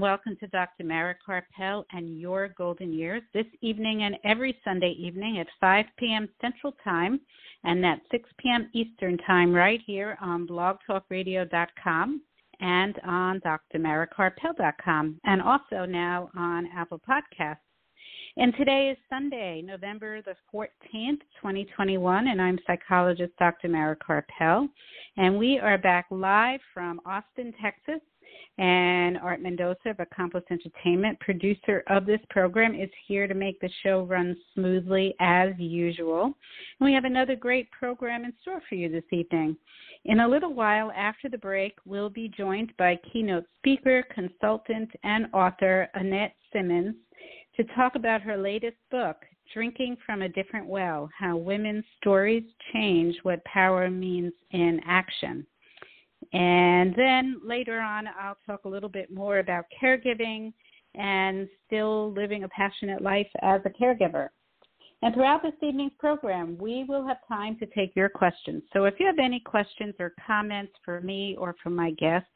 And welcome to Dr. Mara Karpel and Your Golden Years this evening and every Sunday evening at 5 p.m. Central Time and at 6 p.m. Eastern Time right here on blogtalkradio.com and on drmarakarpel.com and also now on Apple Podcasts. And today is Sunday, November the 14th, 2021, and I'm psychologist Dr. Mara Karpel. And we are back live from Austin, Texas and Art Mendoza of Accomplice Entertainment, producer of this program, is here to make the show run smoothly as usual. And we have another great program in store for you this evening. In a little while after the break, we'll be joined by keynote speaker, consultant, and author Annette Simmons to talk about her latest book, Drinking from a Different Well How Women's Stories Change What Power Means in Action. And then later on, I'll talk a little bit more about caregiving and still living a passionate life as a caregiver. And throughout this evening's program, we will have time to take your questions. So if you have any questions or comments for me or for my guest,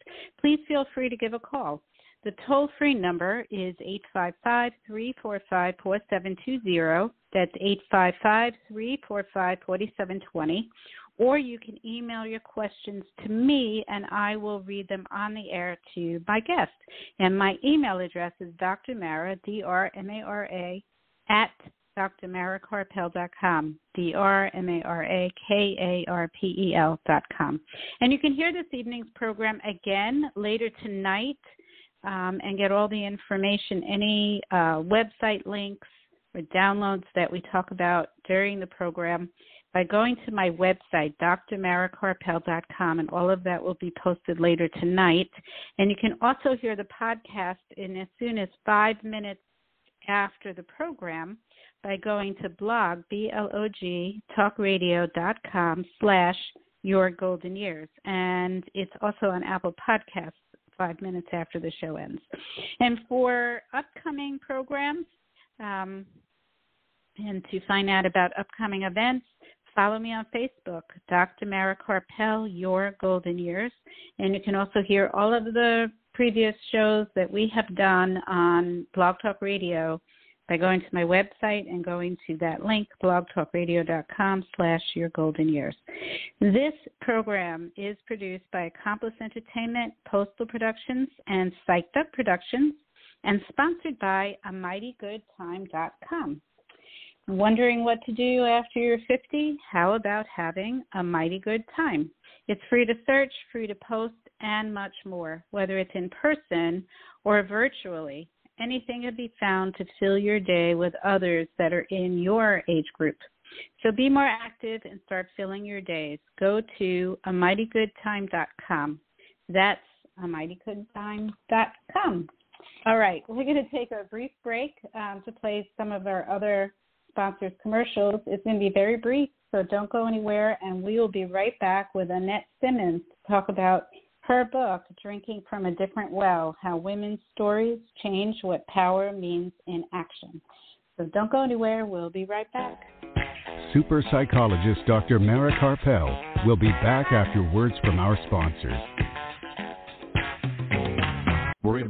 please feel free to give a call. The toll free number is 855 345 4720. That's 855 345 4720 or you can email your questions to me and I will read them on the air to my guest. And my email address is drmara, D-R-M-A-R-A, at drmarakarpel.com, D-R-M-A-R-A-K-A-R-P-E-L dot com. And you can hear this evening's program again later tonight um, and get all the information, any uh, website links or downloads that we talk about during the program by going to my website, drmarakarpel.com, and all of that will be posted later tonight. And you can also hear the podcast in as soon as five minutes after the program by going to blog, B-L-O-G, talkradio.com slash your golden years. And it's also on Apple Podcasts five minutes after the show ends. And for upcoming programs, um, and to find out about upcoming events, follow me on Facebook, Dr. Mara Karpel, Your Golden Years. And you can also hear all of the previous shows that we have done on Blog Talk Radio by going to my website and going to that link, blogtalkradio.com slash your golden years. This program is produced by Accomplice Entertainment, Postal Productions, and Psyched Up Productions, and sponsored by a mightygoodtime.com. Wondering what to do after you're 50? How about having a mighty good time? It's free to search, free to post, and much more, whether it's in person or virtually. Anything can be found to fill your day with others that are in your age group. So be more active and start filling your days. Go to a mightygoodtime.com. That's a mightygoodtime.com. All right, we're going to take a brief break um, to play some of our other sponsors commercials. It's going to be very brief, so don't go anywhere. And we will be right back with Annette Simmons to talk about her book, Drinking from a Different Well How Women's Stories Change What Power Means in Action. So don't go anywhere. We'll be right back. Super psychologist Dr. Mara Karpel will be back after words from our sponsors.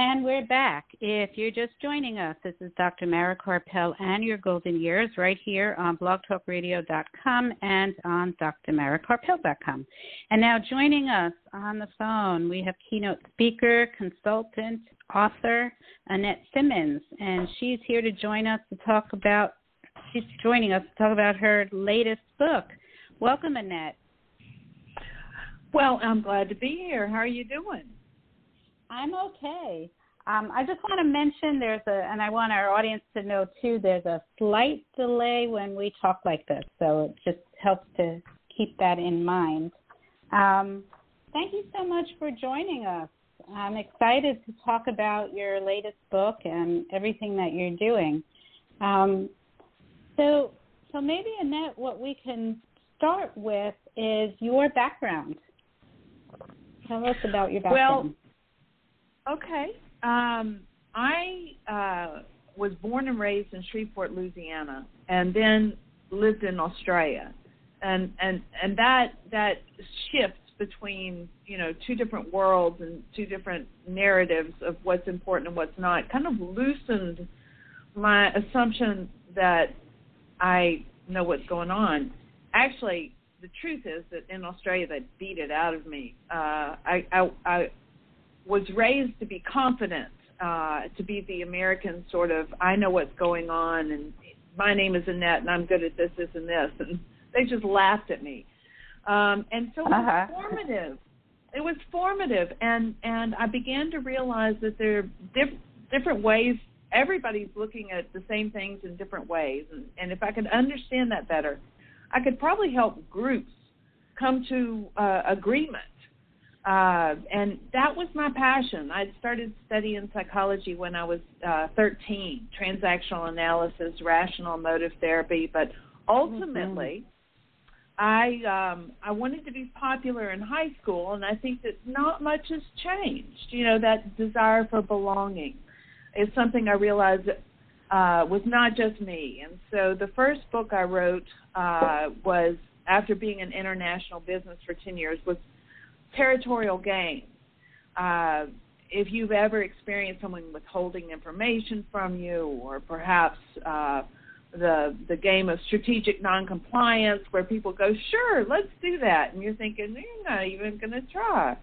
And we're back. If you're just joining us, this is Dr. Mara Karpel and your golden years right here on blogtalkradio.com and on drmarakarpel.com. And now joining us on the phone, we have keynote speaker, consultant, author, Annette Simmons. And she's here to join us to talk about, she's joining us to talk about her latest book. Welcome, Annette. Well, I'm glad to be here. How are you doing? I'm okay. Um, I just want to mention there's a, and I want our audience to know too, there's a slight delay when we talk like this, so it just helps to keep that in mind. Um, thank you so much for joining us. I'm excited to talk about your latest book and everything that you're doing. Um, so, so maybe Annette, what we can start with is your background. Tell us about your background. Well, Okay. Um, I uh, was born and raised in Shreveport, Louisiana, and then lived in Australia, and and and that that shift between you know two different worlds and two different narratives of what's important and what's not kind of loosened my assumption that I know what's going on. Actually, the truth is that in Australia they beat it out of me. Uh, I, I I was raised to be confident, uh, to be the American sort of I know what's going on and my name is Annette and I'm good at this, this, and this, and they just laughed at me. Um, and so it was uh-huh. formative. It was formative, and and I began to realize that there are diff- different ways. Everybody's looking at the same things in different ways, and, and if I could understand that better, I could probably help groups come to uh, agreement uh, and that was my passion. I'd started studying psychology when I was uh, 13, transactional analysis, rational emotive therapy, but ultimately, mm-hmm. I um, I wanted to be popular in high school, and I think that not much has changed. You know, that desire for belonging is something I realized uh, was not just me. And so the first book I wrote uh, was after being in international business for 10 years was territorial games. Uh, if you've ever experienced someone withholding information from you, or perhaps uh, the the game of strategic noncompliance, where people go, "Sure, let's do that," and you're thinking, "You're not even going to try."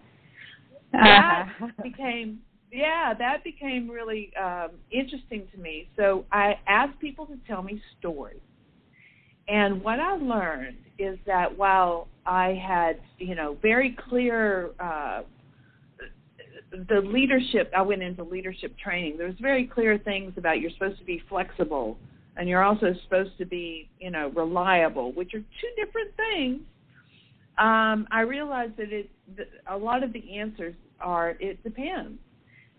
That uh-huh. became yeah, that became really um, interesting to me. So I asked people to tell me stories, and what I learned is that while I had, you know, very clear uh, the leadership. I went into leadership training. There was very clear things about you're supposed to be flexible, and you're also supposed to be, you know, reliable, which are two different things. Um, I realized that it a lot of the answers are it depends,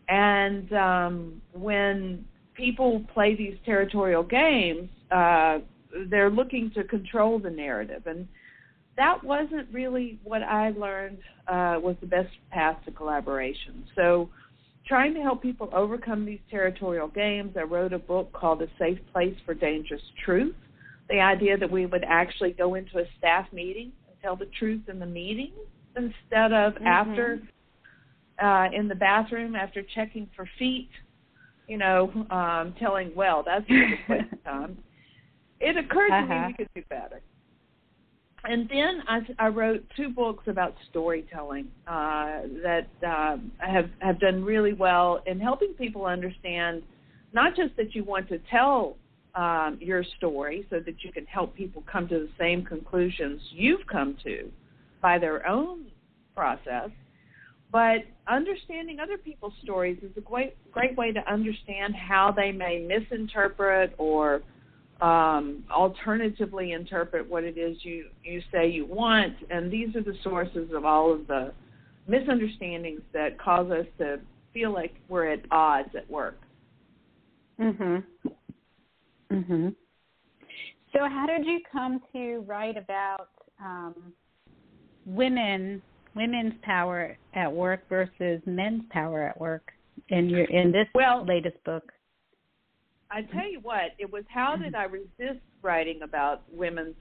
and um, when people play these territorial games, uh, they're looking to control the narrative and that wasn't really what I learned uh, was the best path to collaboration. So, trying to help people overcome these territorial games, I wrote a book called A Safe Place for Dangerous Truth. The idea that we would actually go into a staff meeting and tell the truth in the meeting instead of mm-hmm. after uh, in the bathroom after checking for feet, you know, um, telling, well, that's a good waste of time. It occurred to uh-huh. me we could do better and then I, I wrote two books about storytelling uh, that uh, have have done really well in helping people understand not just that you want to tell um, your story so that you can help people come to the same conclusions you've come to by their own process, but understanding other people's stories is a great great way to understand how they may misinterpret or um, alternatively interpret what it is you, you say you want. And these are the sources of all of the misunderstandings that cause us to feel like we're at odds at work. Mhm. Mhm. So, how did you come to write about um, women, women's power at work versus men's power at work in your in this well, latest book? I tell you what, it was how did I resist writing about women's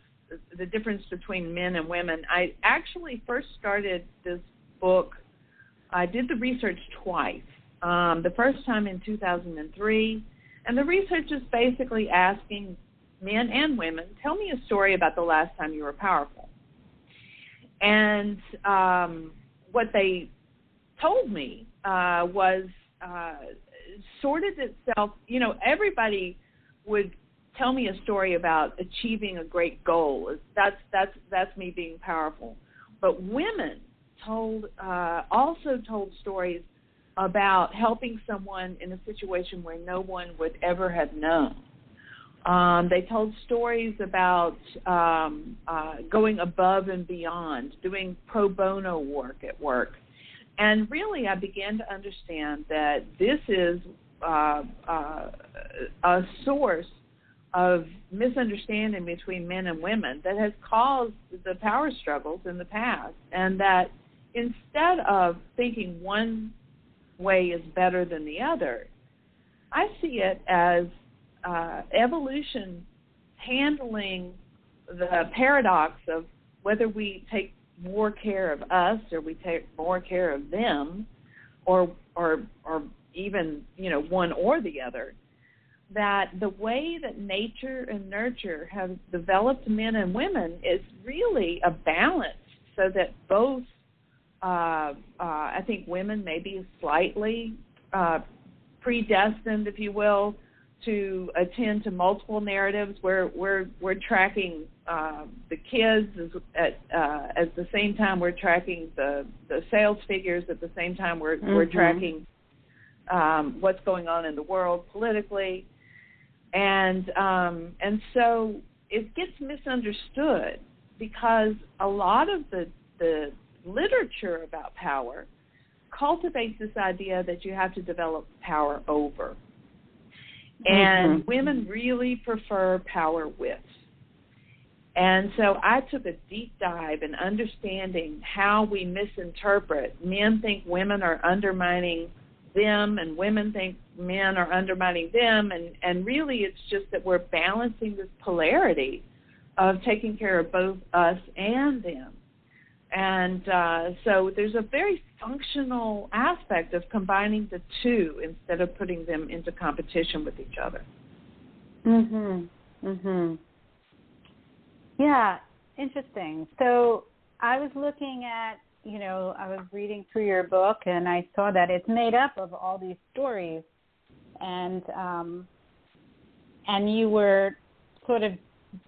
the difference between men and women. I actually first started this book. I did the research twice. um, the first time in 2003. And the research is basically asking men and women, tell me a story about the last time you were powerful. And um, what they told me uh, was uh, sorted itself. You know, everybody would tell me a story about achieving a great goal. That's that's that's me being powerful. But women told uh, also told stories about helping someone in a situation where no one would ever have known. Um, they told stories about um, uh, going above and beyond, doing pro bono work at work. And really, I began to understand that this is uh, uh, a source of misunderstanding between men and women that has caused the power struggles in the past. And that instead of thinking one way is better than the other, I see it as uh, evolution handling the paradox of whether we take more care of us or we take more care of them or or or even you know one or the other that the way that nature and nurture have developed men and women is really a balance so that both uh, uh, I think women may be slightly uh, predestined, if you will, to attend to multiple narratives. Where we're we're tracking uh, the kids as, at uh, at the same time we're tracking the the sales figures at the same time we're mm-hmm. we're tracking um, what's going on in the world politically, and um, and so it gets misunderstood because a lot of the the literature about power cultivates this idea that you have to develop power over and mm-hmm. women really prefer power with. And so I took a deep dive in understanding how we misinterpret. Men think women are undermining them, and women think men are undermining them. And, and really, it's just that we're balancing this polarity of taking care of both us and them. And uh, so there's a very functional aspect of combining the two instead of putting them into competition with each other. Mhm. Mhm. Yeah, interesting. So I was looking at, you know, I was reading through your book and I saw that it's made up of all these stories and um and you were sort of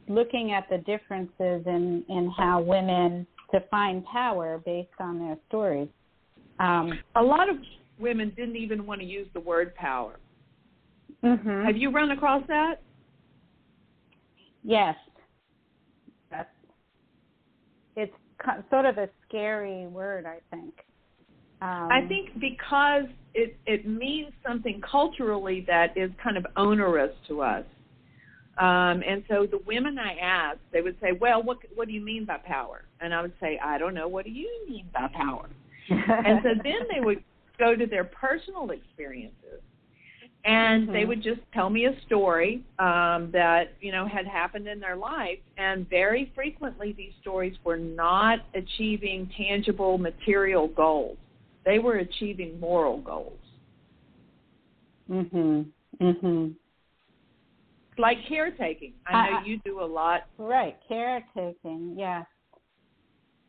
looking at the differences in in how women define power based on their stories. Um, a lot of women didn't even want to use the word power. Mm-hmm. Have you run across that? Yes. That's, it's sort of a scary word, I think. Um, I think because it it means something culturally that is kind of onerous to us. Um, and so the women I asked, they would say, "Well, what what do you mean by power?" And I would say, "I don't know. What do you mean by power?" and so then they would go to their personal experiences, and mm-hmm. they would just tell me a story um, that you know had happened in their life. And very frequently, these stories were not achieving tangible material goals; they were achieving moral goals. Mhm. Mhm like caretaking. I know uh, you do a lot. Right, caretaking. yeah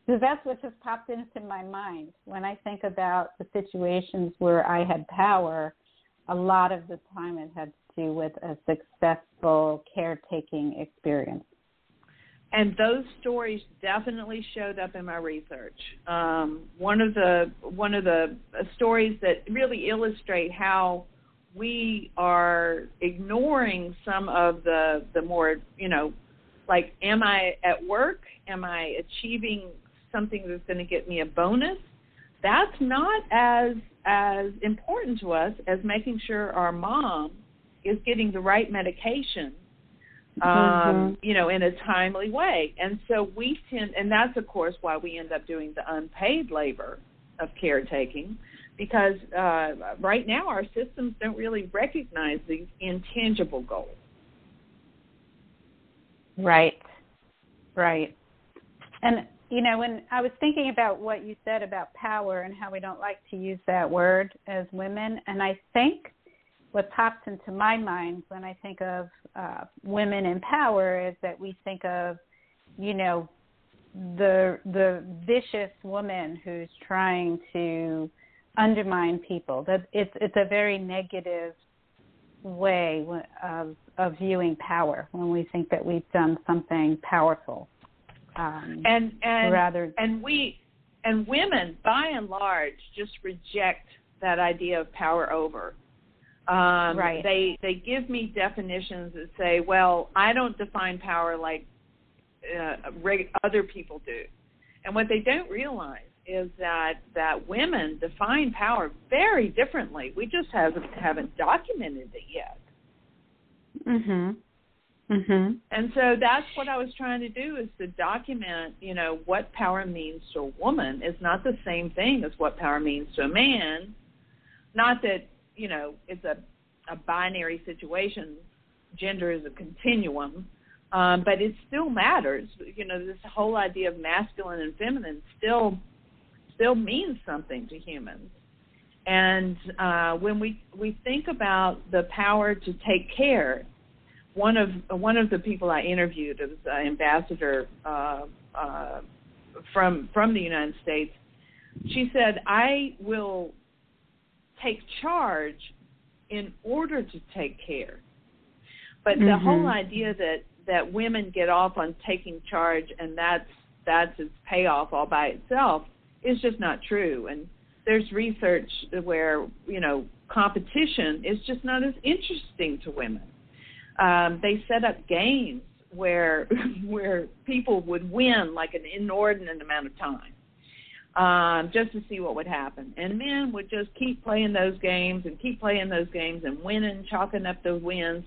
So that's what just popped into my mind when I think about the situations where I had power. A lot of the time, it had to do with a successful caretaking experience. And those stories definitely showed up in my research. Um, one of the one of the stories that really illustrate how we are ignoring some of the the more you know like am i at work am i achieving something that's going to get me a bonus that's not as as important to us as making sure our mom is getting the right medication um mm-hmm. you know in a timely way and so we tend and that's of course why we end up doing the unpaid labor of caretaking because uh, right now our systems don't really recognize these intangible goals. Right, right. And you know, when I was thinking about what you said about power and how we don't like to use that word as women, and I think what pops into my mind when I think of uh, women in power is that we think of, you know, the the vicious woman who's trying to undermine people. That it's it's a very negative way of of viewing power when we think that we've done something powerful. Um, and and rather and we and women by and large just reject that idea of power over. Um, right. They they give me definitions that say, well, I don't define power like uh, other people do, and what they don't realize is that that women define power very differently. We just haven't haven't documented it yet. Mhm. Mhm. And so that's what I was trying to do is to document, you know, what power means to a woman is not the same thing as what power means to a man. Not that, you know, it's a a binary situation. Gender is a continuum. Um, but it still matters. You know, this whole idea of masculine and feminine still still means something to humans. And uh, when we we think about the power to take care, one of one of the people I interviewed was uh, ambassador uh, uh, from from the United States. She said, "I will take charge in order to take care." But mm-hmm. the whole idea that that women get off on taking charge and that's that's its payoff all by itself is just not true. And there's research where you know competition is just not as interesting to women. Um, they set up games where where people would win like an inordinate amount of time um, just to see what would happen. And men would just keep playing those games and keep playing those games and winning, chalking up those wins.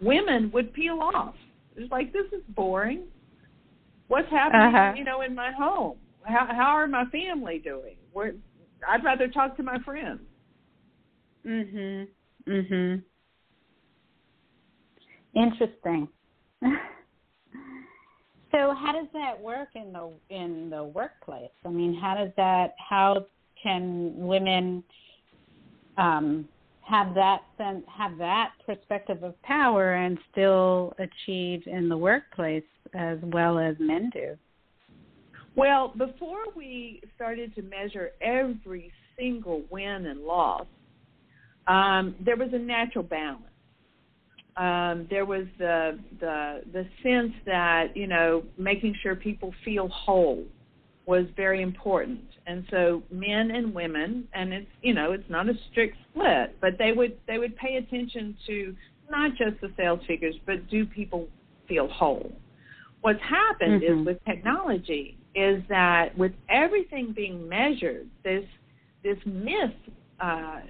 Women would peel off. It's like this is boring. What's happening, uh-huh. you know, in my home? how how are my family doing? Where I'd rather talk to my friends. Mhm. Mhm. Interesting. so how does that work in the in the workplace? I mean, how does that how can women um have that sense have that perspective of power and still achieve in the workplace as well as men do? Well, before we started to measure every single win and loss, um, there was a natural balance. Um, there was the the the sense that you know making sure people feel whole was very important, and so men and women, and it's you know it's not a strict split, but they would they would pay attention to not just the sales figures, but do people feel whole? What's happened mm-hmm. is with technology, is that with everything being measured, this this myth uh,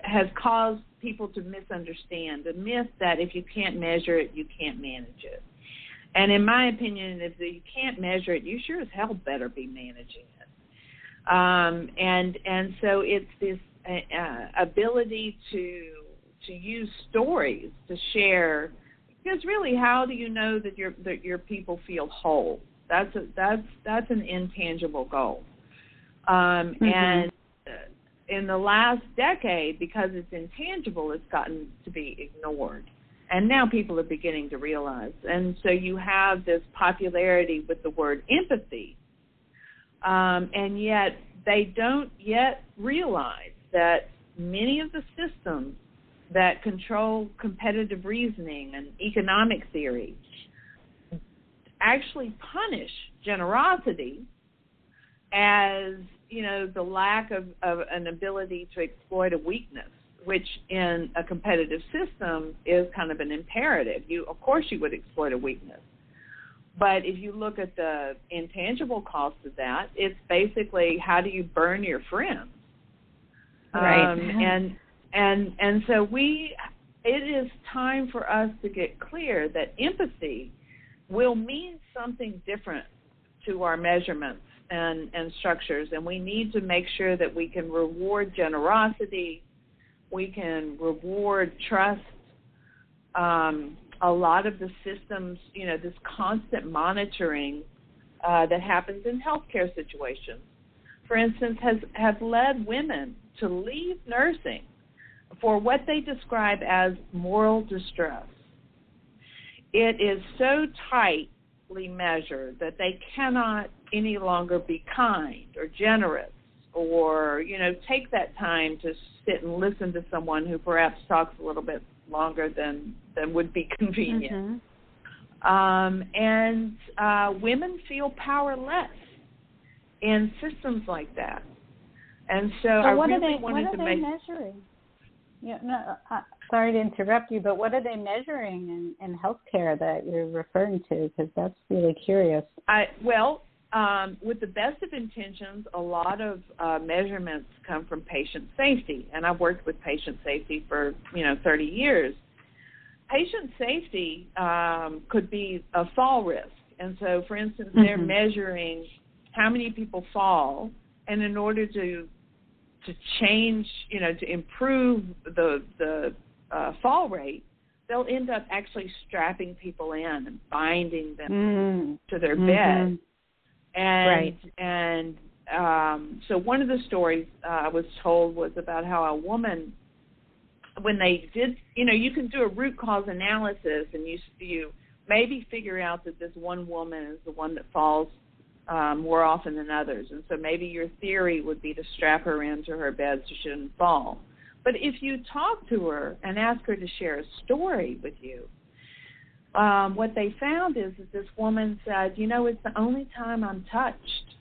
has caused people to misunderstand the myth that if you can't measure it, you can't manage it. And in my opinion, if you can't measure it, you sure as hell better be managing it. Um, and and so it's this uh, uh ability to to use stories to share. Because really, how do you know that your that your people feel whole? That's a, that's that's an intangible goal. Um, mm-hmm. And in the last decade, because it's intangible, it's gotten to be ignored. And now people are beginning to realize. And so you have this popularity with the word empathy, um, and yet they don't yet realize that many of the systems that control competitive reasoning and economic theory actually punish generosity as you know the lack of, of an ability to exploit a weakness which in a competitive system is kind of an imperative. You of course you would exploit a weakness. But if you look at the intangible cost of that it's basically how do you burn your friends? Right. Um, and and and so we it is time for us to get clear that empathy will mean something different to our measurements and, and structures. And we need to make sure that we can reward generosity, we can reward trust. Um, a lot of the systems, you know, this constant monitoring uh, that happens in healthcare situations. For instance, has have led women to leave nursing for what they describe as moral distress. It is so tightly measured that they cannot any longer be kind or generous or you know take that time to sit and listen to someone who perhaps talks a little bit longer than than would be convenient. Mm-hmm. Um, and uh, women feel powerless in systems like that. And so, so I what really are they, wanted what are to they make. measuring? Yeah, no, uh, sorry to interrupt you, but what are they measuring in, in healthcare that you're referring to? Because that's really curious. I well, um, with the best of intentions, a lot of uh, measurements come from patient safety, and I've worked with patient safety for you know 30 years. Patient safety um, could be a fall risk, and so, for instance, mm-hmm. they're measuring how many people fall, and in order to to change, you know, to improve the the uh, fall rate, they'll end up actually strapping people in and binding them mm-hmm. to their mm-hmm. And right. and um, so one of the stories uh, I was told was about how a woman, when they did, you know, you can do a root cause analysis and you you maybe figure out that this one woman is the one that falls um, more often than others, and so maybe your theory would be to strap her into her bed so she shouldn't fall. But if you talk to her and ask her to share a story with you, um, what they found is that this woman said, you know, it's the only time I'm touched.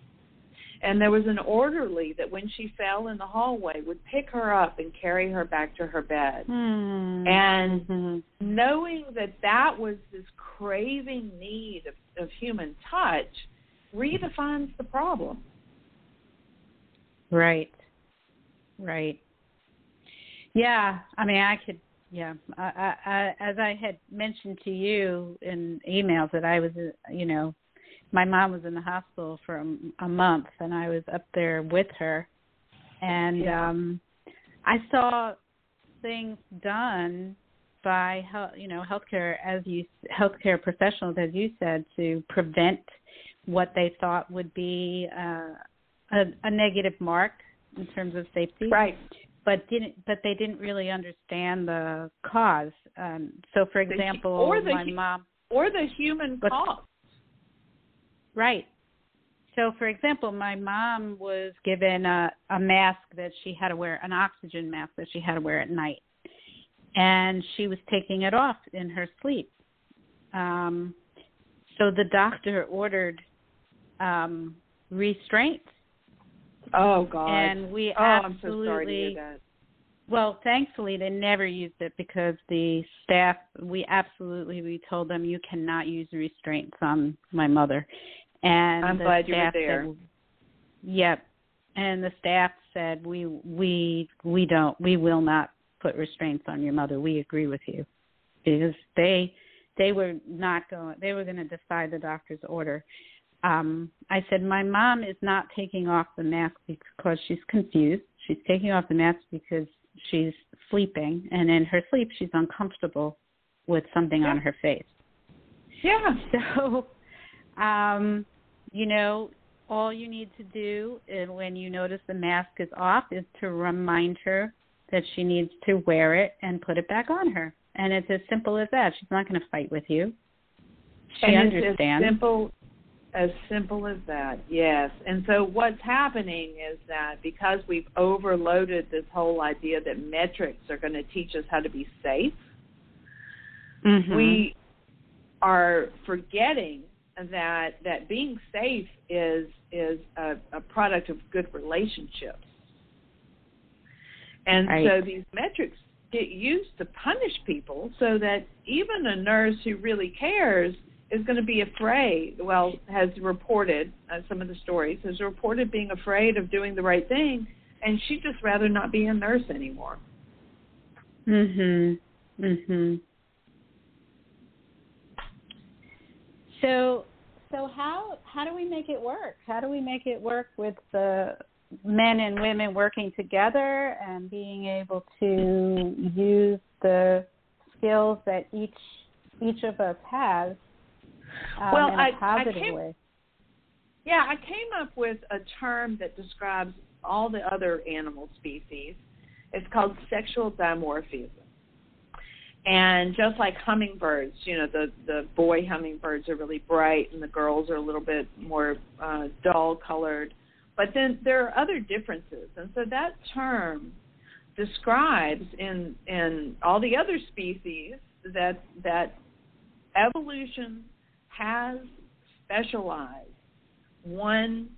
And there was an orderly that when she fell in the hallway would pick her up and carry her back to her bed. Mm-hmm. And mm-hmm. knowing that that was this craving need of, of human touch redefines the problem. Right. Right. Yeah, I mean, I could yeah, I, I, as I had mentioned to you in emails that I was, you know, my mom was in the hospital for a, a month, and I was up there with her, and yeah. um, I saw things done by you know healthcare as you healthcare professionals as you said to prevent what they thought would be uh, a, a negative mark in terms of safety. Right but didn't but they didn't really understand the cause. Um, so, for example, the, or the, my mom or the human but, cause. Right. So, for example, my mom was given a, a mask that she had to wear, an oxygen mask that she had to wear at night, and she was taking it off in her sleep. Um, so the doctor ordered um, restraints Oh God. And we oh, absolutely. I'm so sorry to hear that. Well, thankfully they never used it because the staff we absolutely we told them you cannot use restraints on my mother. And I'm glad you were there. Said, yep. And the staff said we we we don't we will not put restraints on your mother. We agree with you. Because they they were not going they were going to defy the doctor's order um, I said, My mom is not taking off the mask because she's confused. She's taking off the mask because she's sleeping, and in her sleep, she's uncomfortable with something yeah. on her face. Yeah. So, um, you know, all you need to do is when you notice the mask is off is to remind her that she needs to wear it and put it back on her. And it's as simple as that. She's not going to fight with you. She and understands. It's as simple as simple as that, yes. And so what's happening is that because we've overloaded this whole idea that metrics are going to teach us how to be safe, mm-hmm. we are forgetting that that being safe is is a, a product of good relationships. And right. so these metrics get used to punish people so that even a nurse who really cares – is going to be afraid, well, has reported uh, some of the stories, has reported being afraid of doing the right thing, and she'd just rather not be a nurse anymore. Mhm. Mhm. So, so how how do we make it work? How do we make it work with the men and women working together and being able to use the skills that each each of us has um, well, in a I, positive I came, way. Yeah, I came up with a term that describes all the other animal species. It's called sexual dimorphism. And just like hummingbirds, you know, the the boy hummingbirds are really bright and the girls are a little bit more uh, dull colored. But then there are other differences. And so that term describes in in all the other species that that evolution has specialized one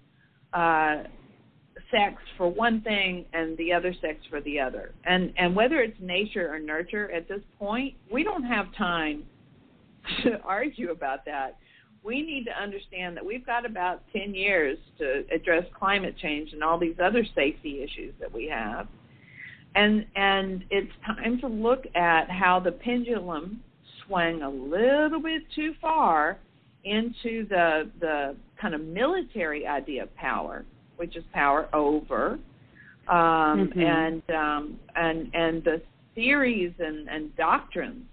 uh, sex for one thing and the other sex for the other. And and whether it's nature or nurture at this point, we don't have time to argue about that. We need to understand that we've got about 10 years to address climate change and all these other safety issues that we have. And and it's time to look at how the pendulum swung a little bit too far into the the kind of military idea of power which is power over, um, mm-hmm. and um, and and the theories and, and doctrines.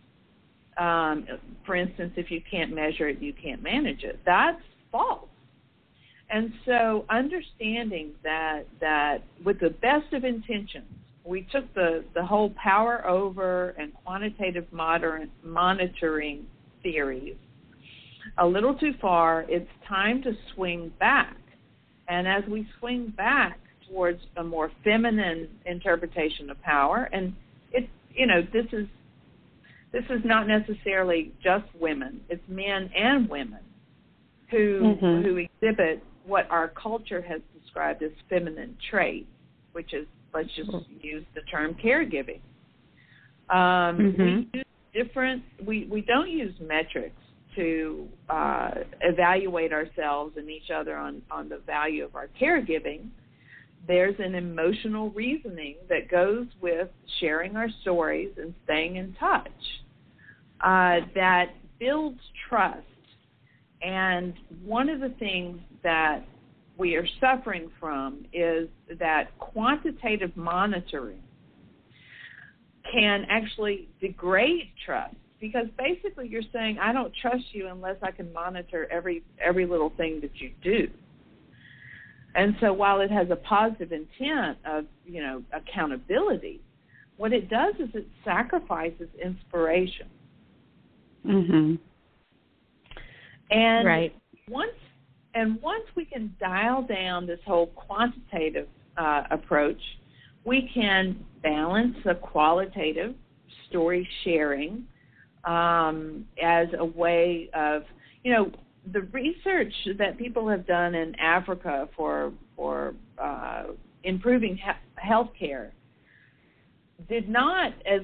Um, for instance, if you can't measure it, you can't manage it. That's false. And so, understanding that that with the best of intentions, we took the the whole power over and quantitative modern, monitoring theories a little too far. It's time to swing back and as we swing back towards a more feminine interpretation of power, and it, you know, this is this is not necessarily just women; it's men and women who mm-hmm. who exhibit what our culture has described as feminine traits, which is let's just use the term caregiving. Um, mm-hmm. We use different. We we don't use metrics to uh, evaluate ourselves and each other on, on the value of our caregiving, there's an emotional reasoning that goes with sharing our stories and staying in touch uh, that builds trust. And one of the things that we are suffering from is that quantitative monitoring can actually degrade trust because basically you're saying I don't trust you unless I can monitor every every little thing that you do. And so while it has a positive intent of, you know, accountability, what it does is it sacrifices inspiration. Mhm. And right. once and once we can dial down this whole quantitative uh, approach, we can balance the qualitative story sharing um, as a way of, you know, the research that people have done in Africa for for uh, improving he- health care did not as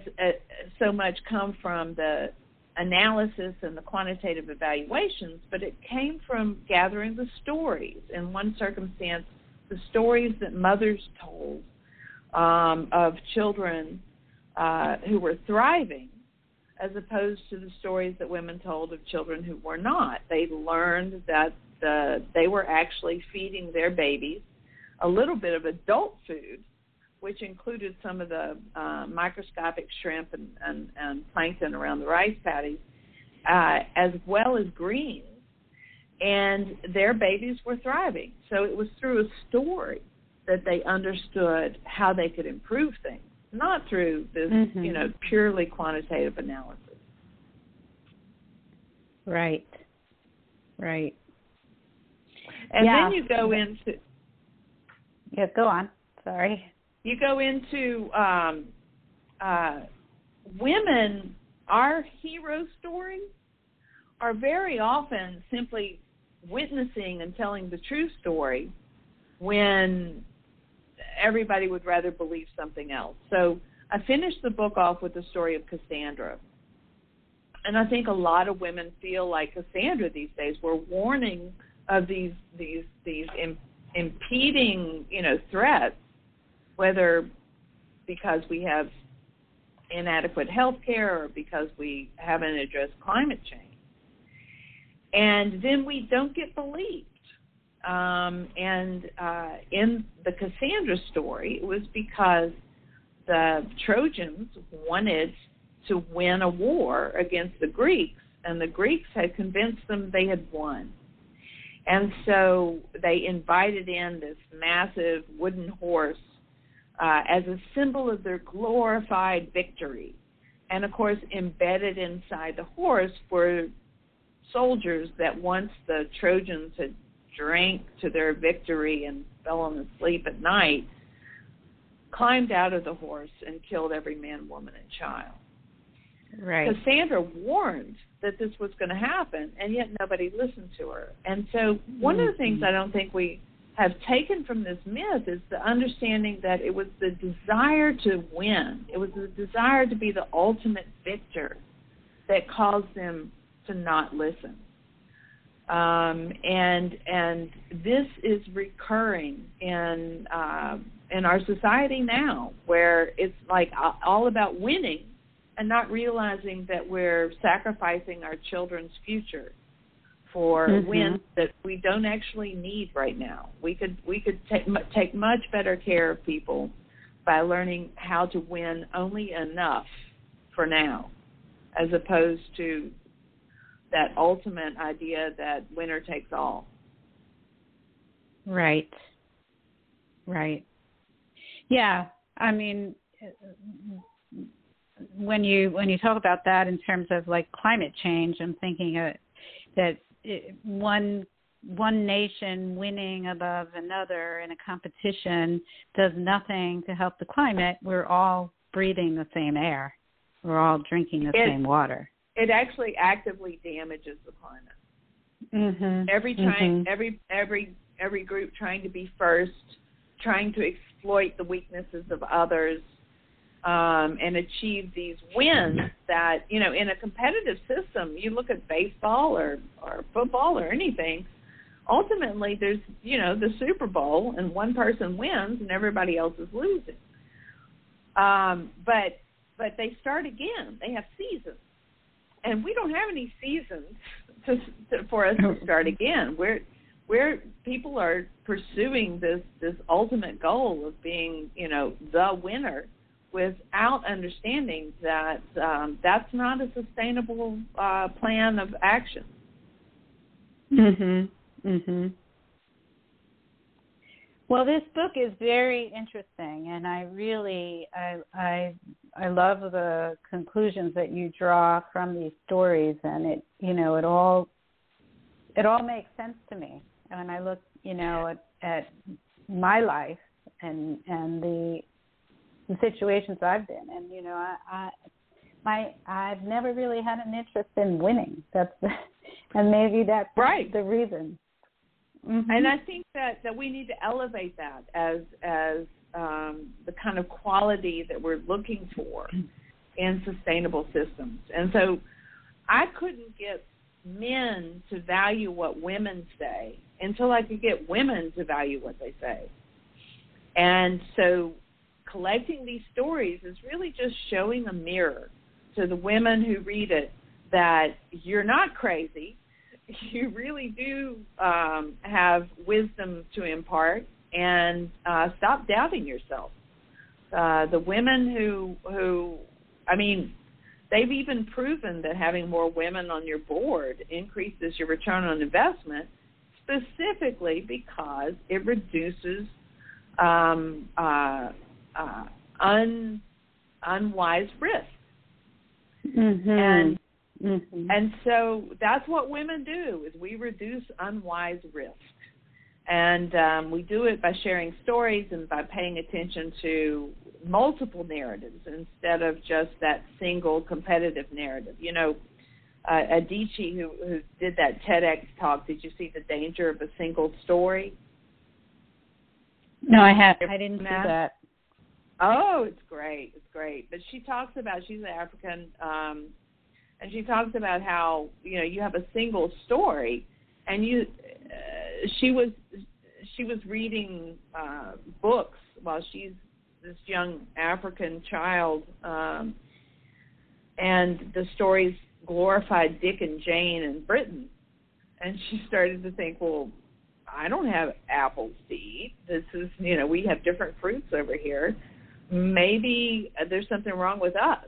so much come from the analysis and the quantitative evaluations, but it came from gathering the stories. In one circumstance, the stories that mothers told um, of children uh, who were thriving as opposed to the stories that women told of children who were not. They learned that the, they were actually feeding their babies a little bit of adult food, which included some of the uh, microscopic shrimp and, and, and plankton around the rice paddies, uh, as well as greens. And their babies were thriving. So it was through a story that they understood how they could improve things not through this, mm-hmm. you know, purely quantitative analysis. Right. Right. And yeah. then you go into Yeah, go on. Sorry. You go into um uh women our hero stories are very often simply witnessing and telling the true story when everybody would rather believe something else. So I finished the book off with the story of Cassandra. And I think a lot of women feel like Cassandra these days. We're warning of these these these Im- impeding, you know, threats, whether because we have inadequate health care or because we haven't addressed climate change. And then we don't get believed. Um, and uh, in the Cassandra story, it was because the Trojans wanted to win a war against the Greeks, and the Greeks had convinced them they had won. And so they invited in this massive wooden horse uh, as a symbol of their glorified victory. And of course, embedded inside the horse were soldiers that once the Trojans had drank to their victory and fell on asleep at night, climbed out of the horse and killed every man, woman, and child. Right. Cassandra warned that this was going to happen, and yet nobody listened to her. And so, one mm-hmm. of the things I don't think we have taken from this myth is the understanding that it was the desire to win, it was the desire to be the ultimate victor that caused them to not listen. Um, and and this is recurring in uh, in our society now, where it's like all about winning and not realizing that we're sacrificing our children's future for mm-hmm. wins that we don't actually need right now. We could we could take take much better care of people by learning how to win only enough for now, as opposed to that ultimate idea that winner takes all. Right. Right. Yeah, I mean when you when you talk about that in terms of like climate change, I'm thinking uh, that it, one one nation winning above another in a competition does nothing to help the climate. We're all breathing the same air. We're all drinking the it, same water. It actually actively damages the climate. Mm-hmm. Every trying, mm-hmm. every every every group trying to be first, trying to exploit the weaknesses of others, um, and achieve these wins that you know in a competitive system you look at baseball or or football or anything ultimately there's you know the super bowl and one person wins and everybody else is losing um, but but they start again they have seasons and we don't have any seasons to, to for us to start again we're where people are pursuing this this ultimate goal of being you know the winner without understanding that um, that's not a sustainable uh, plan of action. Mhm. Mhm. Well, this book is very interesting, and I really I I I love the conclusions that you draw from these stories, and it you know it all it all makes sense to me. And I look you know at, at my life and and the the situations I've been in. You know, I, I my I've never really had an interest in winning. That's and maybe that's right. the reason. Mm-hmm. And I think that that we need to elevate that as as um, the kind of quality that we're looking for in sustainable systems. And so I couldn't get men to value what women say until I could get women to value what they say. And so collecting these stories is really just showing a mirror to the women who read it that you're not crazy. You really do um, have wisdom to impart, and uh, stop doubting yourself. Uh, the women who who, I mean, they've even proven that having more women on your board increases your return on investment, specifically because it reduces um, uh, uh, un, unwise risk. Mm-hmm. And mm-hmm. and so that's what women do is we reduce unwise risk. And um, we do it by sharing stories and by paying attention to multiple narratives instead of just that single competitive narrative. You know, uh, Adichie, who, who did that TEDx talk, did you see the danger of a single story? No, I have. I didn't see that. Oh, it's great. It's great. But she talks about she's an African, um, and she talks about how you know you have a single story, and you uh, she was she was reading uh, books while she's this young African child, um, and the stories glorified Dick and Jane and Britain, and she started to think, well, I don't have apples to eat. This is, you know, we have different fruits over here maybe there's something wrong with us.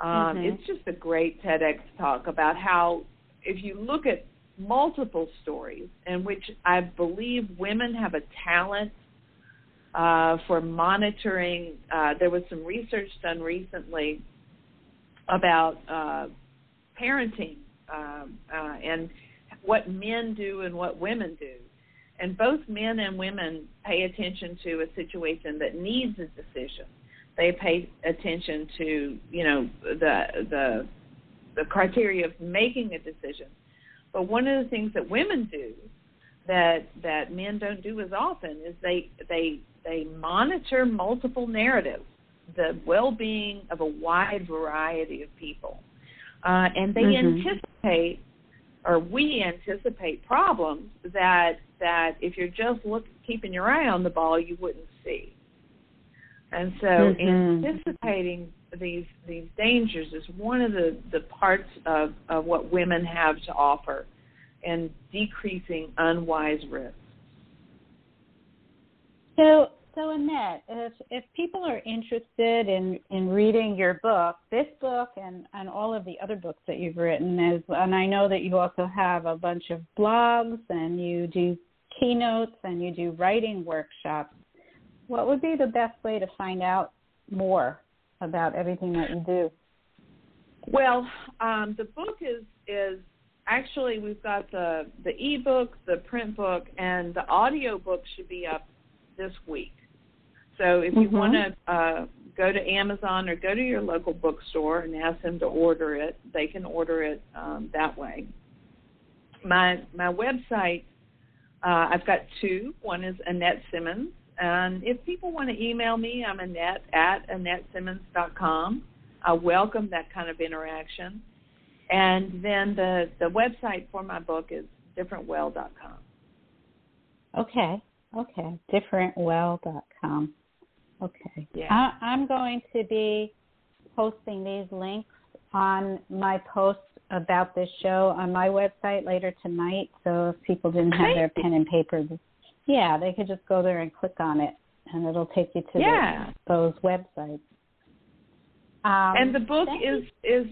Um, mm-hmm. It's just a great TEDx talk about how if you look at multiple stories in which I believe women have a talent uh, for monitoring. Uh, there was some research done recently about uh, parenting um, uh, and what men do and what women do. And both men and women pay attention to a situation that needs a decision. They pay attention to, you know, the the the criteria of making a decision. But one of the things that women do that that men don't do as often is they they they monitor multiple narratives, the well-being of a wide variety of people, uh, and they mm-hmm. anticipate or we anticipate problems that that if you're just look, keeping your eye on the ball, you wouldn't see. And so, mm-hmm. anticipating these these dangers is one of the the parts of of what women have to offer, in decreasing unwise risks. So, so Annette, if if people are interested in in reading your book, this book and and all of the other books that you've written, is and I know that you also have a bunch of blogs and you do keynotes and you do writing workshops. What would be the best way to find out more about everything that you do? Well, um, the book is is actually we've got the the ebook, the print book, and the audio book should be up this week. So if you mm-hmm. want to uh, go to Amazon or go to your local bookstore and ask them to order it, they can order it um, that way. My my website, uh, I've got two. One is Annette Simmons, and if people want to email me, I'm Annette at AnnetteSimmons.com. I welcome that kind of interaction. And then the, the website for my book is differentwell.com. Okay. Okay. Differentwell.com. Okay. Yeah. I, I'm going to be posting these links on my post about this show on my website later tonight. So if people didn't have their pen and paper, yeah, they could just go there and click on it, and it'll take you to yeah. the, those websites. Um, and the book is is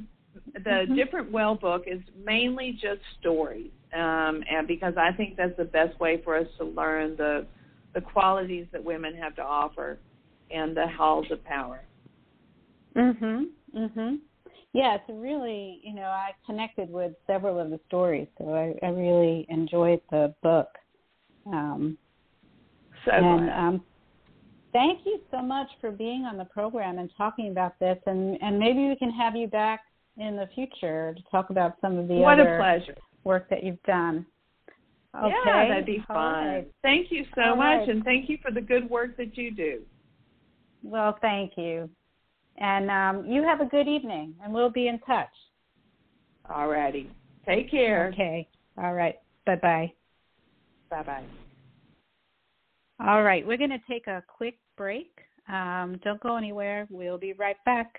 the mm-hmm. different well book is mainly just stories, um, and because I think that's the best way for us to learn the the qualities that women have to offer and the halls of power. Mhm. Mhm. Yeah, it's really you know I connected with several of the stories, so I, I really enjoyed the book. Um, so and um, thank you so much for being on the program and talking about this, and and maybe we can have you back in the future to talk about some of the what other a pleasure. work that you've done. Okay. Yeah, that'd be fun. Right. Thank you so All much, right. and thank you for the good work that you do. Well, thank you. And um, you have a good evening, and we'll be in touch. All righty. Take care. Okay. All right. Bye bye. Bye bye. All right. We're going to take a quick break. Um, don't go anywhere. We'll be right back.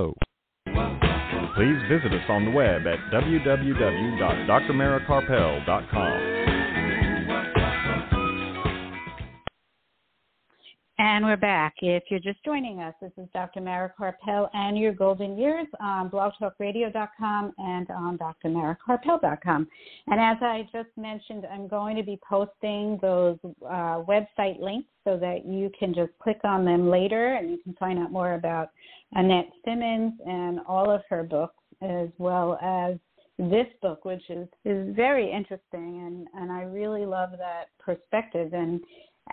Please visit us on the web at www.drmarakarpel.com. And we're back. If you're just joining us, this is Dr. Mara Karpel and your golden years on blogtalkradio.com and on drmarakarpel.com. And as I just mentioned, I'm going to be posting those uh, website links so that you can just click on them later and you can find out more about Annette Simmons and all of her books, as well as this book, which is, is very interesting. And, and I really love that perspective. And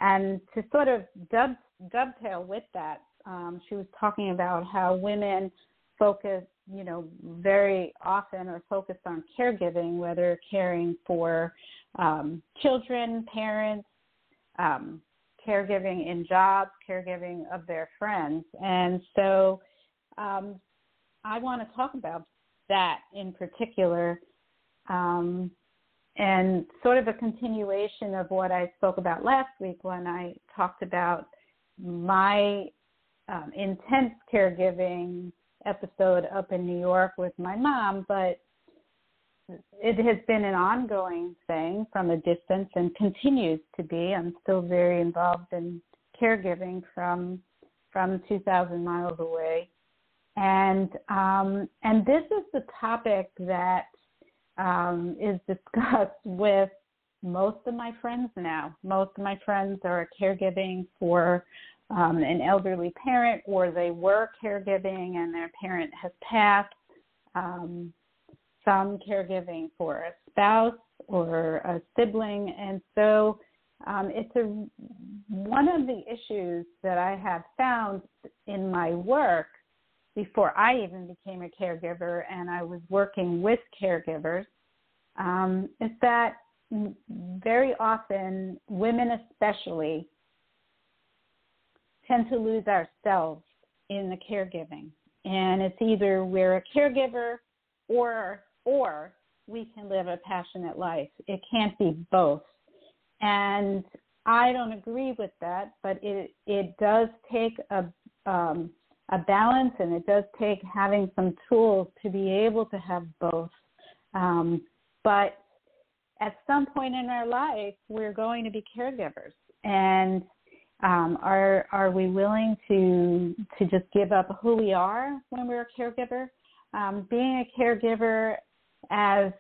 and to sort of dub, dovetail with that, um, she was talking about how women focus, you know, very often are focused on caregiving, whether caring for um, children, parents, um, caregiving in jobs, caregiving of their friends. And so um, I want to talk about that in particular um, and sort of a continuation of what I spoke about last week when I talked about my um, intense caregiving episode up in New York with my mom, but it has been an ongoing thing from a distance and continues to be. I'm still very involved in caregiving from from 2,000 miles away, and um, and this is the topic that um, is discussed with most of my friends now. Most of my friends are caregiving for um, an elderly parent, or they were caregiving and their parent has passed. Um, some caregiving for a spouse or a sibling, and so um, it's a one of the issues that I have found in my work before I even became a caregiver and I was working with caregivers um, is that very often women especially tend to lose ourselves in the caregiving. And it's either we're a caregiver or or we can live a passionate life. It can't be both. And I don't agree with that, but it it does take a um, a balance, and it does take having some tools to be able to have both. Um, but at some point in our life, we're going to be caregivers, and um, are are we willing to to just give up who we are when we're a caregiver? Um, being a caregiver as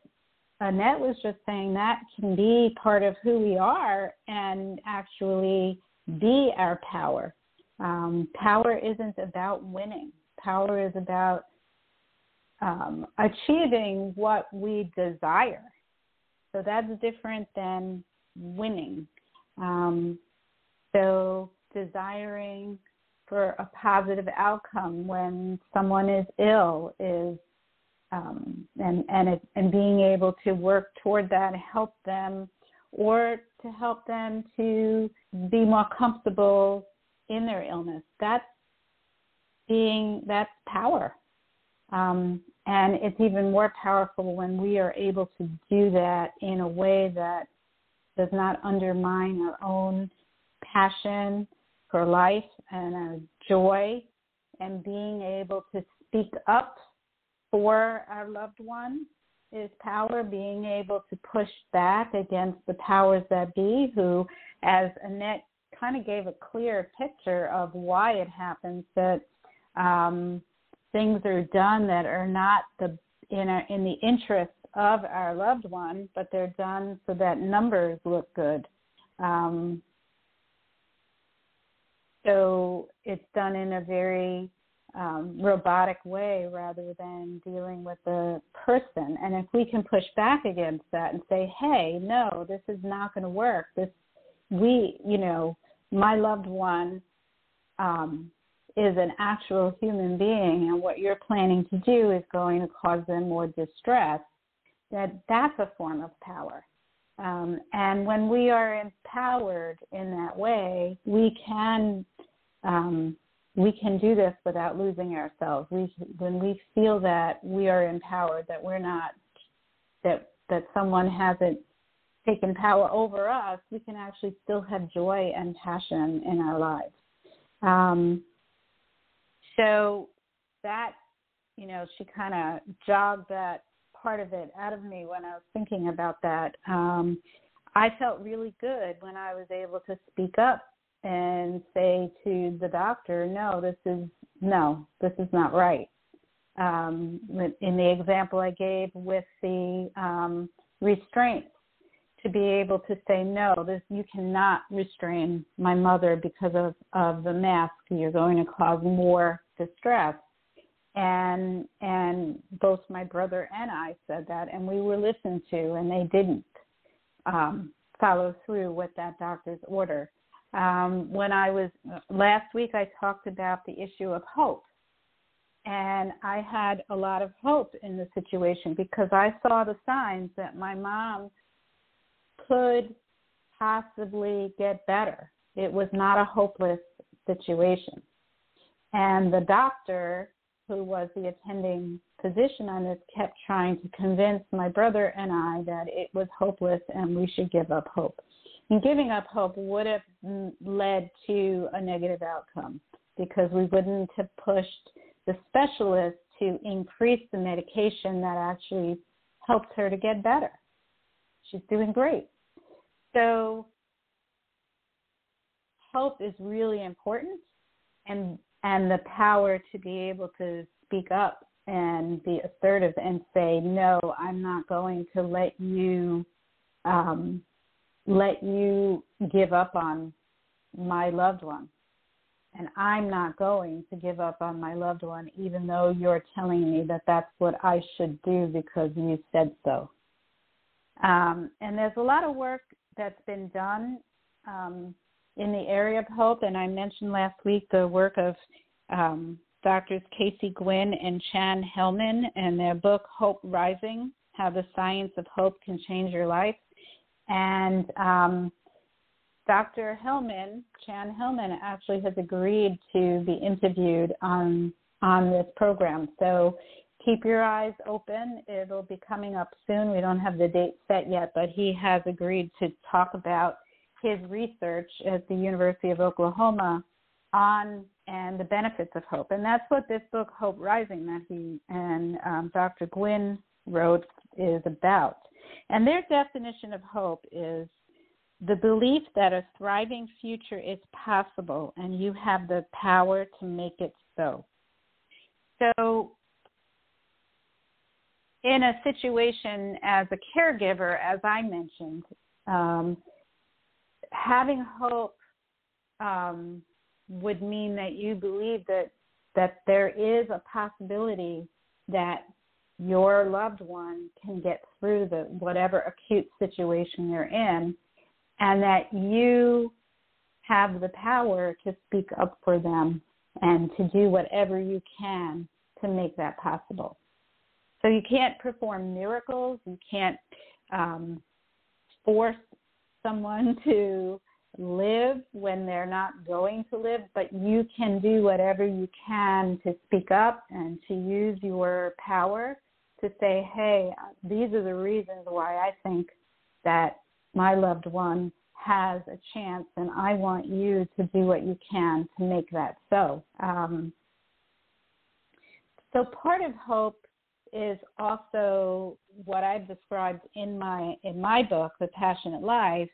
Annette was just saying that can be part of who we are and actually be our power. Um, power isn't about winning. Power is about um, achieving what we desire. So that's different than winning. Um, so desiring for a positive outcome when someone is ill is um, and and it, and being able to work toward that help them, or to help them to be more comfortable in their illness. That's being that's power, um, and it's even more powerful when we are able to do that in a way that does not undermine our own passion for life and our joy, and being able to speak up for our loved one is power, being able to push back against the powers that be, who, as Annette kind of gave a clear picture of why it happens, that um, things are done that are not the in our, in the interest of our loved one, but they're done so that numbers look good. Um, so it's done in a very um, robotic way rather than dealing with the person. And if we can push back against that and say, hey, no, this is not going to work. This, we, you know, my loved one um, is an actual human being, and what you're planning to do is going to cause them more distress. That that's a form of power. Um, and when we are empowered in that way, we can um, we can do this without losing ourselves. We, when we feel that we are empowered, that we're not, that that someone hasn't taken power over us, we can actually still have joy and passion in our lives. Um, so that, you know, she kind of jogged that part of it out of me when I was thinking about that. Um, I felt really good when I was able to speak up and say to the doctor, no, this is no, this is not right. Um, in the example I gave with the um, restraints, to be able to say no, this you cannot restrain my mother because of of the mask. You're going to cause more distress. And and both my brother and I said that, and we were listened to, and they didn't um, follow through with that doctor's order. Um, when I was last week, I talked about the issue of hope. And I had a lot of hope in the situation because I saw the signs that my mom could possibly get better. It was not a hopeless situation. And the doctor who was the attending physician on this, kept trying to convince my brother and I that it was hopeless and we should give up hope. And giving up hope would have led to a negative outcome because we wouldn't have pushed the specialist to increase the medication that actually helped her to get better. She's doing great. So hope is really important and and the power to be able to speak up and be assertive and say no i'm not going to let you um, let you give up on my loved one. And i'm not going to give up on my loved one even though you're telling me that that's what i should do because you said so. Um, and there's a lot of work that's been done um, in the area of hope. And I mentioned last week the work of um, Doctors Casey Gwinn and Chan Hellman and their book Hope Rising: How the Science of Hope Can Change Your Life. And um, Dr. Hellman, Chan Hellman, actually has agreed to be interviewed on on this program. So keep your eyes open. It'll be coming up soon. We don't have the date set yet, but he has agreed to talk about his research at the University of Oklahoma on and the benefits of hope. And that's what this book, Hope Rising, that he and um, Dr. Gwinn wrote, is about. And their definition of hope is the belief that a thriving future is possible and you have the power to make it so. So, in a situation as a caregiver, as I mentioned, um, having hope um, would mean that you believe that that there is a possibility that your loved one can get through the whatever acute situation they're in and that you have the power to speak up for them and to do whatever you can to make that possible. So you can't perform miracles, you can't um, force someone to live when they're not going to live, but you can do whatever you can to speak up and to use your power to say, hey, these are the reasons why I think that my loved one has a chance, and I want you to do what you can to make that so. Um, so part of hope is also what I've described in my in my book, The Passionate Life,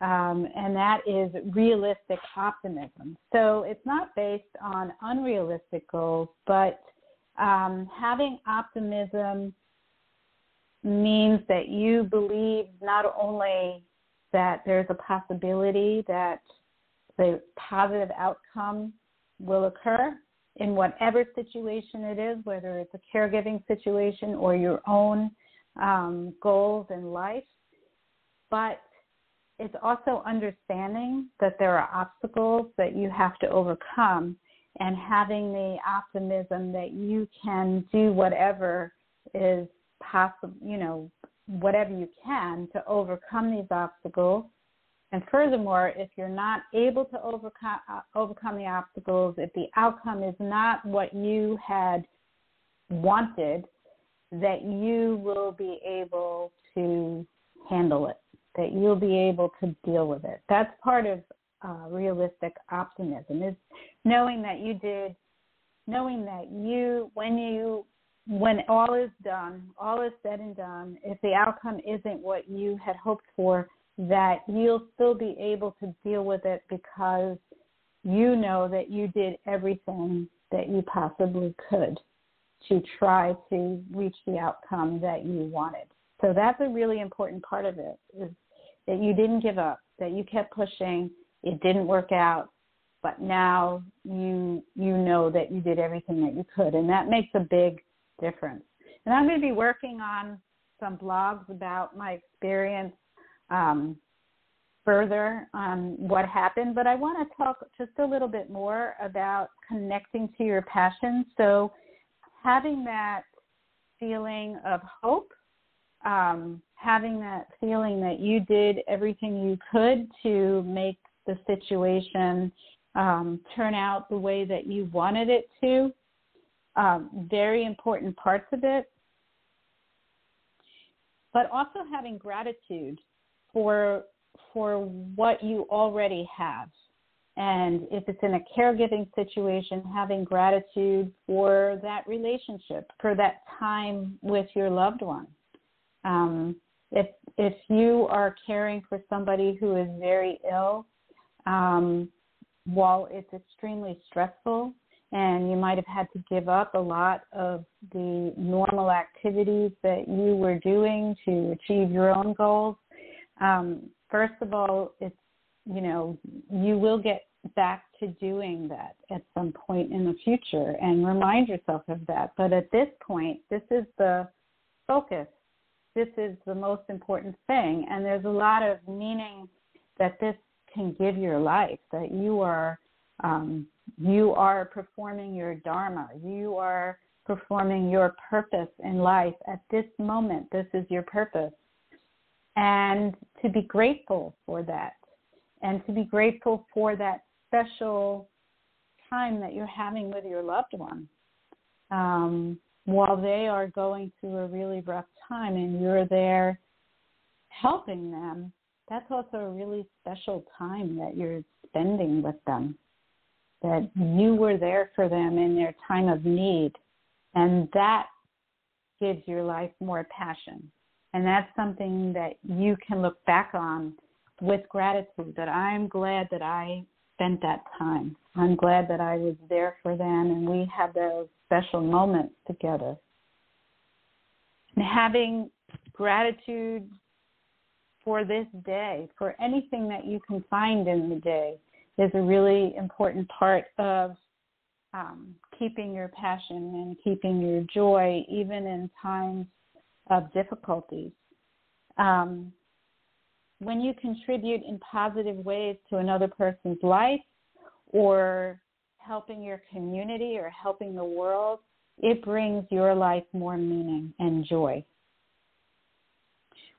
um, and that is realistic optimism. So it's not based on unrealistic goals, but um, having optimism means that you believe not only that there's a possibility that the positive outcome will occur, in whatever situation it is, whether it's a caregiving situation or your own um, goals in life. But it's also understanding that there are obstacles that you have to overcome and having the optimism that you can do whatever is possible, you know, whatever you can to overcome these obstacles and furthermore, if you're not able to overcome, uh, overcome the obstacles, if the outcome is not what you had wanted, that you will be able to handle it, that you'll be able to deal with it. That's part of uh, realistic optimism is knowing that you did, knowing that you, when you, when all is done, all is said and done, if the outcome isn't what you had hoped for, that you'll still be able to deal with it because you know that you did everything that you possibly could to try to reach the outcome that you wanted. So that's a really important part of it is that you didn't give up, that you kept pushing, it didn't work out, but now you you know that you did everything that you could and that makes a big difference. And I'm going to be working on some blogs about my experience um, further on what happened, but I want to talk just a little bit more about connecting to your passion. So, having that feeling of hope, um, having that feeling that you did everything you could to make the situation um, turn out the way that you wanted it to, um, very important parts of it. But also having gratitude for for what you already have. And if it's in a caregiving situation, having gratitude for that relationship, for that time with your loved one. Um, if if you are caring for somebody who is very ill, um, while it's extremely stressful, and you might have had to give up a lot of the normal activities that you were doing to achieve your own goals. Um, first of all, it's you know you will get back to doing that at some point in the future and remind yourself of that. But at this point, this is the focus. This is the most important thing. And there's a lot of meaning that this can give your life, that you are um, you are performing your dharma. You are performing your purpose in life at this moment. This is your purpose. And to be grateful for that. And to be grateful for that special time that you're having with your loved one um, while they are going through a really rough time and you're there helping them. That's also a really special time that you're spending with them. That you were there for them in their time of need. And that gives your life more passion. And that's something that you can look back on with gratitude that I'm glad that I spent that time. I'm glad that I was there for them and we had those special moments together. And having gratitude for this day, for anything that you can find in the day, is a really important part of um, keeping your passion and keeping your joy, even in times of difficulties. Um, when you contribute in positive ways to another person's life or helping your community or helping the world, it brings your life more meaning and joy.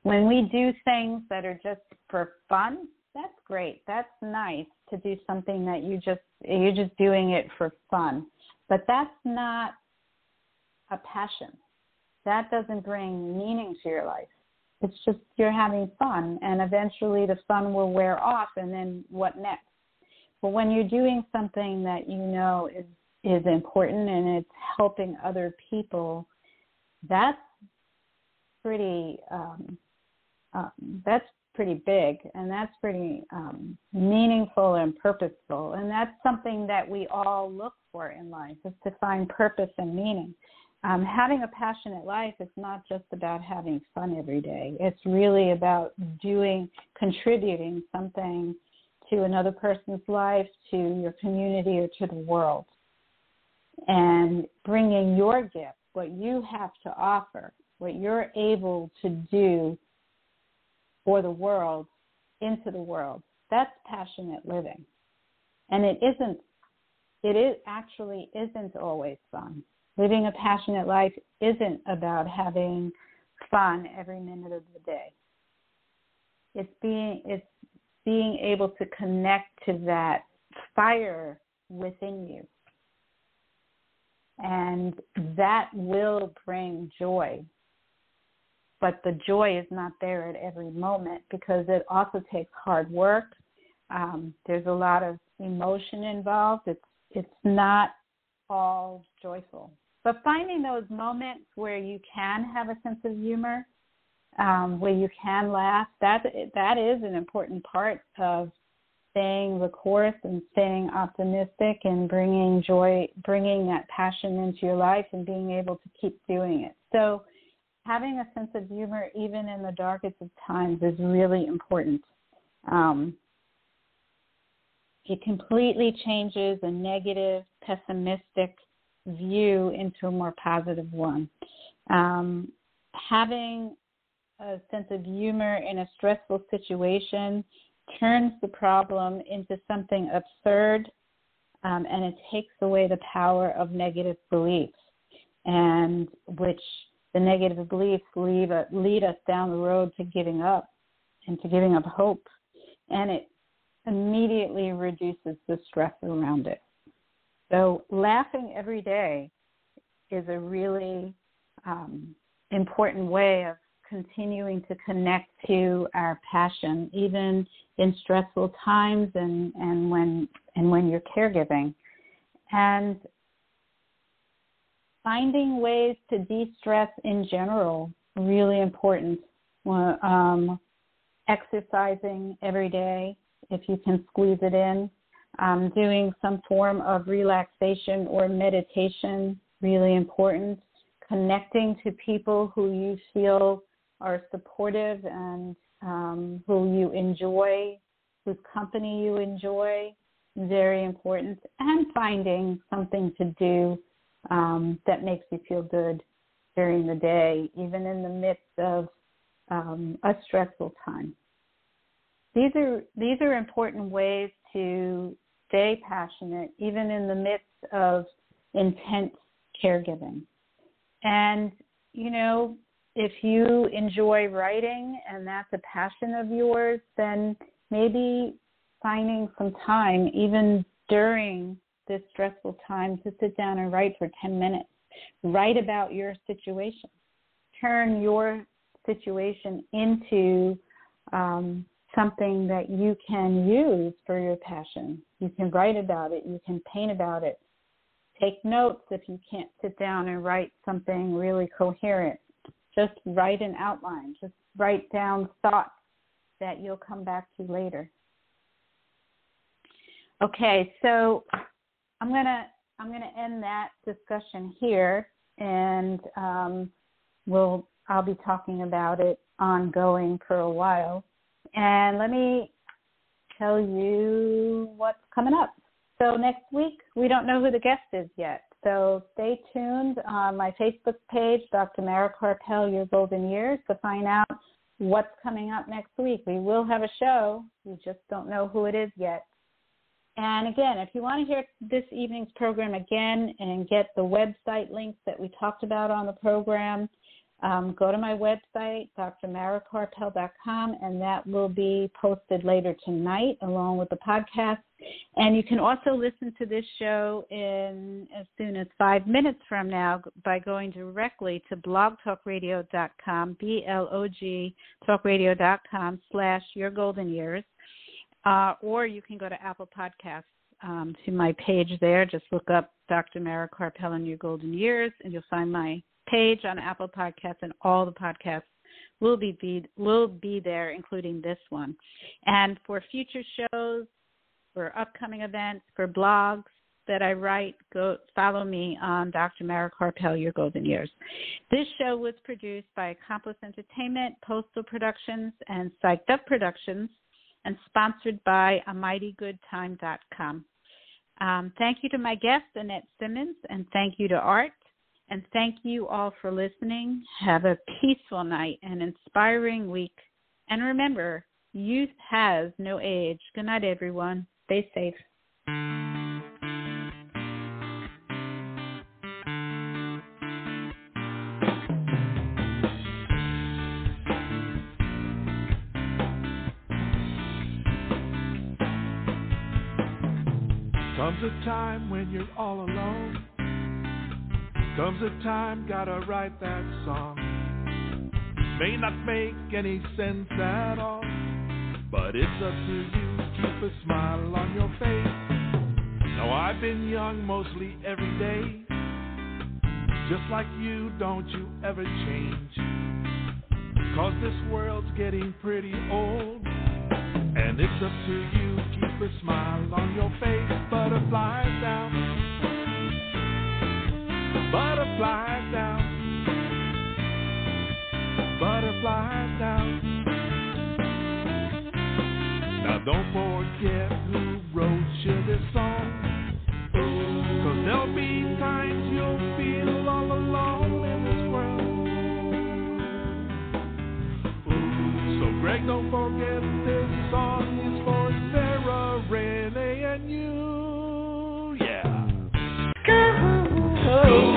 When we do things that are just for fun, that's great. That's nice to do something that you just you're just doing it for fun. But that's not a passion. That doesn't bring meaning to your life. It's just you're having fun, and eventually the fun will wear off, and then what next? But when you're doing something that you know is is important and it's helping other people, that's pretty um, um, that's pretty big and that's pretty um, meaningful and purposeful. And that's something that we all look for in life is to find purpose and meaning um, having a passionate life is not just about having fun every day. It's really about doing, contributing something to another person's life, to your community, or to the world. And bringing your gift, what you have to offer, what you're able to do for the world, into the world. That's passionate living. And it isn't, it is, actually isn't always fun living a passionate life isn't about having fun every minute of the day. It's being it's being able to connect to that fire within you. And that will bring joy. But the joy is not there at every moment because it also takes hard work. Um, there's a lot of emotion involved. It's it's not all joyful. But finding those moments where you can have a sense of humor, um, where you can laugh, that that is an important part of staying the course and staying optimistic and bringing joy, bringing that passion into your life and being able to keep doing it. So having a sense of humor, even in the darkest of times, is really important. Um, it completely changes a negative, pessimistic view into a more positive one. Um, having a sense of humor in a stressful situation turns the problem into something absurd um, and it takes away the power of negative beliefs and which the negative beliefs lead, lead us down the road to giving up and to giving up hope and it immediately reduces the stress around it so laughing every day is a really um, important way of continuing to connect to our passion, even in stressful times and, and when and when you're caregiving. And finding ways to de-stress in general, really important. Um, exercising every day, if you can squeeze it in. Um, doing some form of relaxation or meditation, really important. Connecting to people who you feel are supportive and um, who you enjoy, whose company you enjoy, very important. And finding something to do um, that makes you feel good during the day, even in the midst of um, a stressful time. These are these are important ways to stay passionate, even in the midst of intense caregiving. And you know, if you enjoy writing and that's a passion of yours, then maybe finding some time, even during this stressful time, to sit down and write for 10 minutes. Write about your situation. Turn your situation into um, something that you can use for your passion. You can write about it, you can paint about it. Take notes if you can't sit down and write something really coherent. Just write an outline, just write down thoughts that you'll come back to later. Okay, so I'm gonna I'm gonna end that discussion here, and um, we'll I'll be talking about it ongoing for a while. And let me tell you what's coming up. So next week, we don't know who the guest is yet. So stay tuned on my Facebook page, Dr. Mara Karpel, Your Golden Years, to find out what's coming up next week. We will have a show. We just don't know who it is yet. And again, if you want to hear this evening's program again and get the website links that we talked about on the program, um, go to my website, drmarakarpel.com, and that will be posted later tonight along with the podcast. And you can also listen to this show in as soon as five minutes from now by going directly to blogtalkradio.com, B-L-O-G, talkradio.com slash your golden years. Uh, or you can go to Apple Podcasts um, to my page there. Just look up Dr. Mara and Your Golden Years, and you'll find my page on Apple Podcasts, and all the podcasts will be, be will be there, including this one. And for future shows, for upcoming events, for blogs that I write, go follow me on Dr. Mara Karpel, Your Golden Years. This show was produced by Accomplice Entertainment, Postal Productions, and Psyched Up Productions, and sponsored by AmightyGoodTime.com. Um, thank you to my guest, Annette Simmons, and thank you to Art. And thank you all for listening. Have a peaceful night and inspiring week. And remember, youth has no age. Good night, everyone. Stay safe. Comes a time when you're all alone Comes a time, gotta write that song. May not make any sense at all, but it's up to you. Keep a smile on your face. Now, I've been young mostly every day. Just like you, don't you ever change. Cause this world's getting pretty old. And it's up to you. Keep a smile on your face. Butterflies down Butterflies down. Butterflies down. Now don't forget who wrote you this song. Cause there'll be times you'll feel all alone in this world. So Greg, don't forget this song is for Sarah, Renee, and you. Yeah. Oh.